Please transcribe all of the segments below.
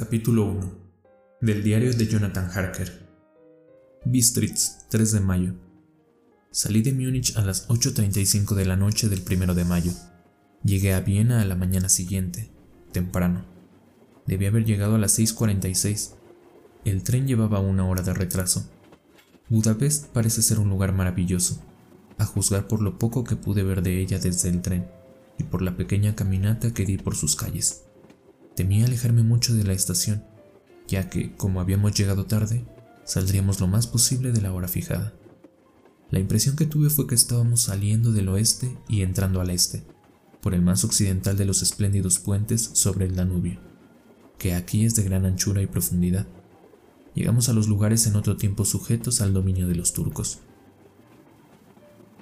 Capítulo 1 Del diario de Jonathan Harker Bistritz, 3 de mayo Salí de Múnich a las 8.35 de la noche del 1 de mayo. Llegué a Viena a la mañana siguiente, temprano. Debí haber llegado a las 6.46. El tren llevaba una hora de retraso. Budapest parece ser un lugar maravilloso, a juzgar por lo poco que pude ver de ella desde el tren y por la pequeña caminata que di por sus calles. Temía alejarme mucho de la estación, ya que, como habíamos llegado tarde, saldríamos lo más posible de la hora fijada. La impresión que tuve fue que estábamos saliendo del oeste y entrando al este, por el más occidental de los espléndidos puentes sobre el Danubio, que aquí es de gran anchura y profundidad. Llegamos a los lugares en otro tiempo sujetos al dominio de los turcos.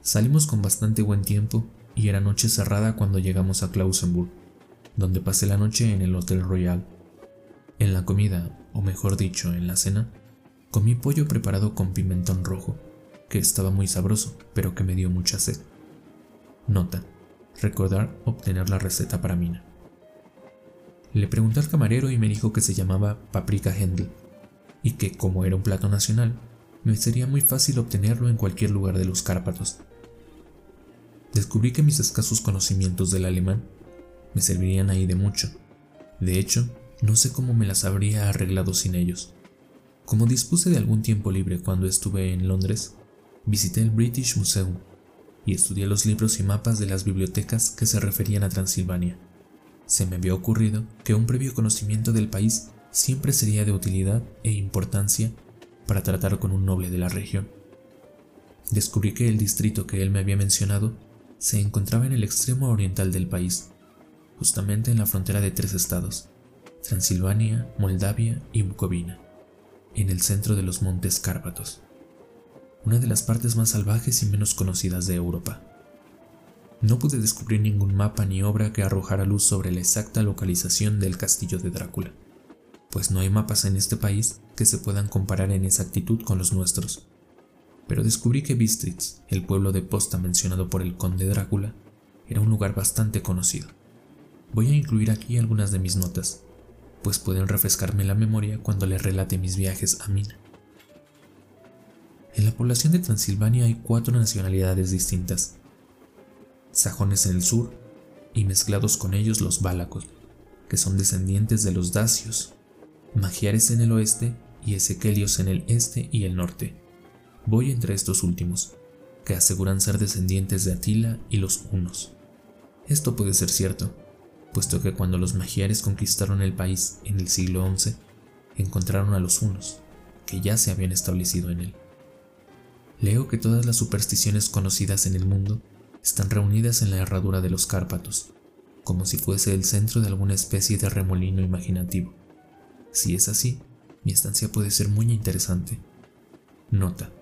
Salimos con bastante buen tiempo y era noche cerrada cuando llegamos a Klausenburg, donde pasé la noche en el Hotel Royal. En la comida, o mejor dicho, en la cena, comí pollo preparado con pimentón rojo, que estaba muy sabroso, pero que me dio mucha sed. Nota. Recordar obtener la receta para Mina. Le pregunté al camarero y me dijo que se llamaba paprika Hendl y que, como era un plato nacional, me sería muy fácil obtenerlo en cualquier lugar de los Cárpatos. Descubrí que mis escasos conocimientos del alemán me servirían ahí de mucho. De hecho, no sé cómo me las habría arreglado sin ellos. Como dispuse de algún tiempo libre cuando estuve en Londres, visité el British Museum y estudié los libros y mapas de las bibliotecas que se referían a Transilvania. Se me había ocurrido que un previo conocimiento del país siempre sería de utilidad e importancia para tratar con un noble de la región. Descubrí que el distrito que él me había mencionado se encontraba en el extremo oriental del país, justamente en la frontera de tres estados, Transilvania, Moldavia y Bucovina, en el centro de los montes Cárpatos una de las partes más salvajes y menos conocidas de Europa. No pude descubrir ningún mapa ni obra que arrojara luz sobre la exacta localización del castillo de Drácula, pues no hay mapas en este país que se puedan comparar en exactitud con los nuestros. Pero descubrí que Bistritz, el pueblo de posta mencionado por el conde Drácula, era un lugar bastante conocido. Voy a incluir aquí algunas de mis notas, pues pueden refrescarme la memoria cuando les relate mis viajes a Mina. En la población de Transilvania hay cuatro nacionalidades distintas. Sajones en el sur y mezclados con ellos los válacos, que son descendientes de los dacios, magiares en el oeste y ezequelios en el este y el norte. Voy entre estos últimos, que aseguran ser descendientes de Atila y los hunos. Esto puede ser cierto, puesto que cuando los magiares conquistaron el país en el siglo XI, encontraron a los hunos, que ya se habían establecido en él leo que todas las supersticiones conocidas en el mundo están reunidas en la herradura de los Cárpatos, como si fuese el centro de alguna especie de remolino imaginativo. Si es así, mi estancia puede ser muy interesante. Nota.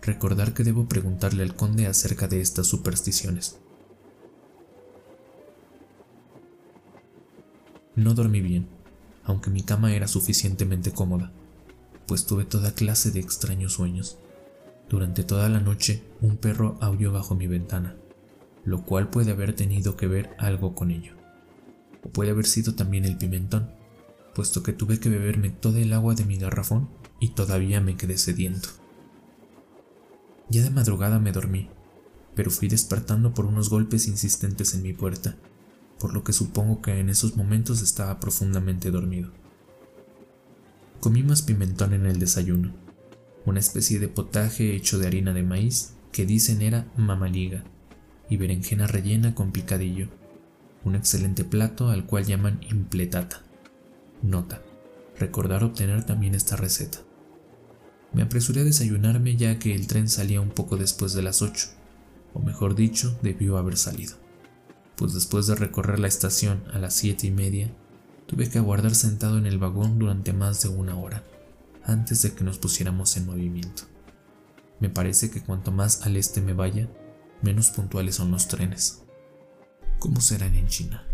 Recordar que debo preguntarle al conde acerca de estas supersticiones. No dormí bien, aunque mi cama era suficientemente cómoda, pues tuve toda clase de extraños sueños. Durante toda la noche un perro aulló bajo mi ventana, lo cual puede haber tenido que ver algo con ello. O puede haber sido también el pimentón, puesto que tuve que beberme toda el agua de mi garrafón y todavía me quedé sediento. Ya de madrugada me dormí, pero fui despertando por unos golpes insistentes en mi puerta, por lo que supongo que en esos momentos estaba profundamente dormido. Comí más pimentón en el desayuno una especie de potaje hecho de harina de maíz que dicen era mamaliga y berenjena rellena con picadillo, un excelente plato al cual llaman impletata. Nota, recordar obtener también esta receta. Me apresuré a desayunarme ya que el tren salía un poco después de las 8, o mejor dicho, debió haber salido, pues después de recorrer la estación a las siete y media, tuve que aguardar sentado en el vagón durante más de una hora antes de que nos pusiéramos en movimiento. Me parece que cuanto más al este me vaya, menos puntuales son los trenes. ¿Cómo serán en China?